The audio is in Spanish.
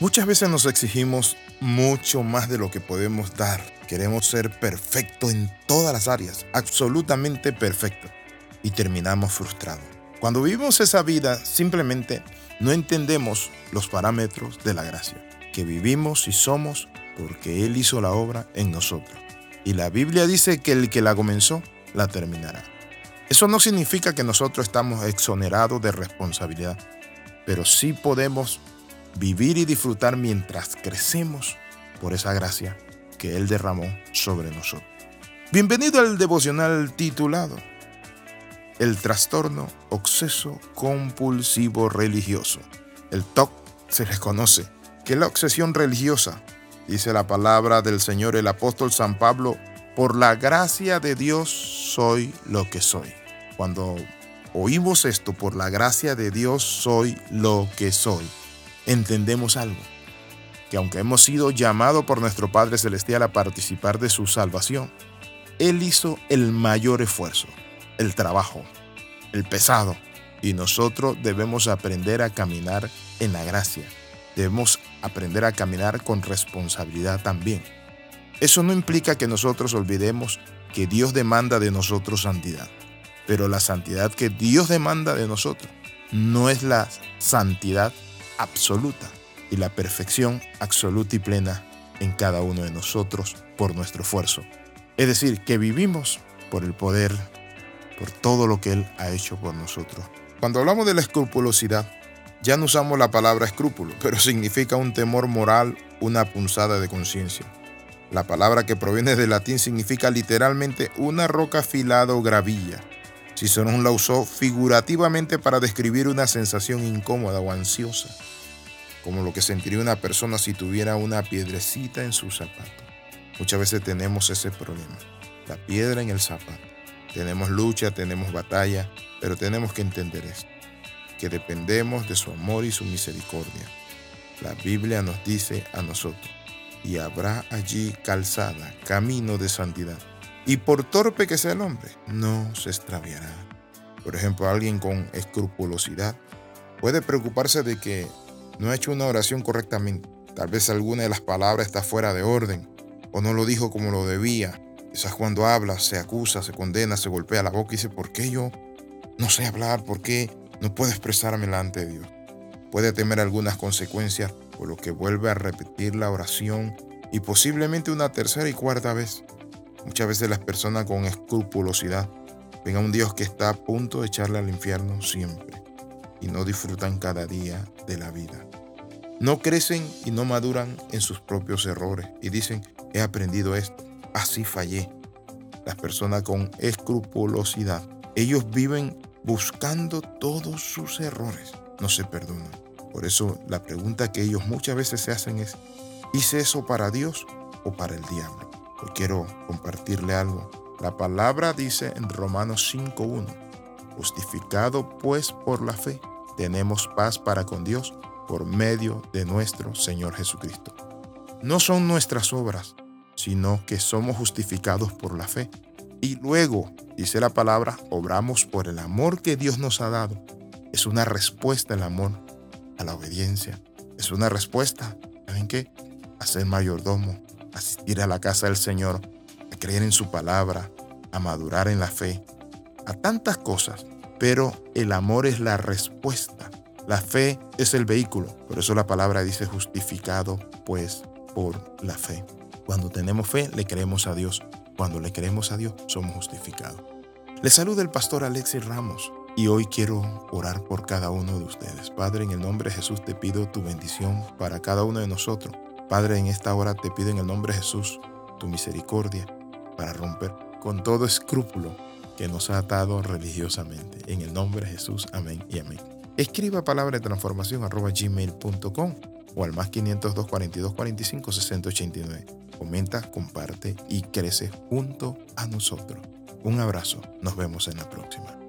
Muchas veces nos exigimos mucho más de lo que podemos dar. Queremos ser perfecto en todas las áreas, absolutamente perfecto, y terminamos frustrados. Cuando vivimos esa vida, simplemente no entendemos los parámetros de la gracia, que vivimos y somos porque Él hizo la obra en nosotros. Y la Biblia dice que el que la comenzó, la terminará. Eso no significa que nosotros estamos exonerados de responsabilidad, pero sí podemos vivir y disfrutar mientras crecemos por esa gracia que Él derramó sobre nosotros. Bienvenido al devocional titulado El trastorno obseso compulsivo religioso. El TOC se les conoce, que la obsesión religiosa. Dice la palabra del Señor el apóstol San Pablo, por la gracia de Dios soy lo que soy. Cuando oímos esto, por la gracia de Dios soy lo que soy entendemos algo, que aunque hemos sido llamados por nuestro Padre Celestial a participar de su salvación, Él hizo el mayor esfuerzo, el trabajo, el pesado, y nosotros debemos aprender a caminar en la gracia. Debemos aprender a caminar con responsabilidad también. Eso no implica que nosotros olvidemos que Dios demanda de nosotros santidad, pero la santidad que Dios demanda de nosotros no es la santidad absoluta y la perfección absoluta y plena en cada uno de nosotros por nuestro esfuerzo. Es decir, que vivimos por el poder, por todo lo que Él ha hecho por nosotros. Cuando hablamos de la escrupulosidad, ya no usamos la palabra escrúpulo, pero significa un temor moral, una punzada de conciencia. La palabra que proviene del latín significa literalmente una roca afilada o gravilla. Cicerón la usó figurativamente para describir una sensación incómoda o ansiosa como lo que sentiría una persona si tuviera una piedrecita en su zapato. Muchas veces tenemos ese problema, la piedra en el zapato. Tenemos lucha, tenemos batalla, pero tenemos que entender esto, que dependemos de su amor y su misericordia. La Biblia nos dice a nosotros, y habrá allí calzada, camino de santidad. Y por torpe que sea el hombre, no se extraviará. Por ejemplo, alguien con escrupulosidad puede preocuparse de que no ha hecho una oración correctamente. Tal vez alguna de las palabras está fuera de orden o no lo dijo como lo debía. Quizás cuando habla se acusa, se condena, se golpea la boca y dice, ¿por qué yo no sé hablar? ¿Por qué no puedo expresarme delante de Dios? Puede temer algunas consecuencias por lo que vuelve a repetir la oración y posiblemente una tercera y cuarta vez. Muchas veces las personas con escrupulosidad ven a un Dios que está a punto de echarle al infierno siempre y no disfrutan cada día de la vida. No crecen y no maduran en sus propios errores y dicen, he aprendido esto, así fallé. Las personas con escrupulosidad, ellos viven buscando todos sus errores, no se perdonan. Por eso la pregunta que ellos muchas veces se hacen es, ¿hice eso para Dios o para el diablo? Hoy quiero compartirle algo. La palabra dice en Romanos 5.1, justificado pues por la fe, tenemos paz para con Dios por medio de nuestro Señor Jesucristo. No son nuestras obras, sino que somos justificados por la fe. Y luego, dice la palabra, obramos por el amor que Dios nos ha dado. Es una respuesta el amor a la obediencia. Es una respuesta, ¿saben qué? A ser mayordomo, asistir a la casa del Señor, a creer en su palabra, a madurar en la fe, a tantas cosas. Pero el amor es la respuesta la fe es el vehículo, por eso la palabra dice justificado pues por la fe. Cuando tenemos fe, le creemos a Dios. Cuando le creemos a Dios, somos justificados. Le saluda el pastor Alexis Ramos y hoy quiero orar por cada uno de ustedes. Padre, en el nombre de Jesús te pido tu bendición para cada uno de nosotros. Padre, en esta hora te pido en el nombre de Jesús tu misericordia para romper con todo escrúpulo que nos ha atado religiosamente. En el nombre de Jesús, amén y amén. Escriba palabra de transformación arroba gmail.com o al más 502 42 45 60 89. Comenta, comparte y crece junto a nosotros. Un abrazo, nos vemos en la próxima.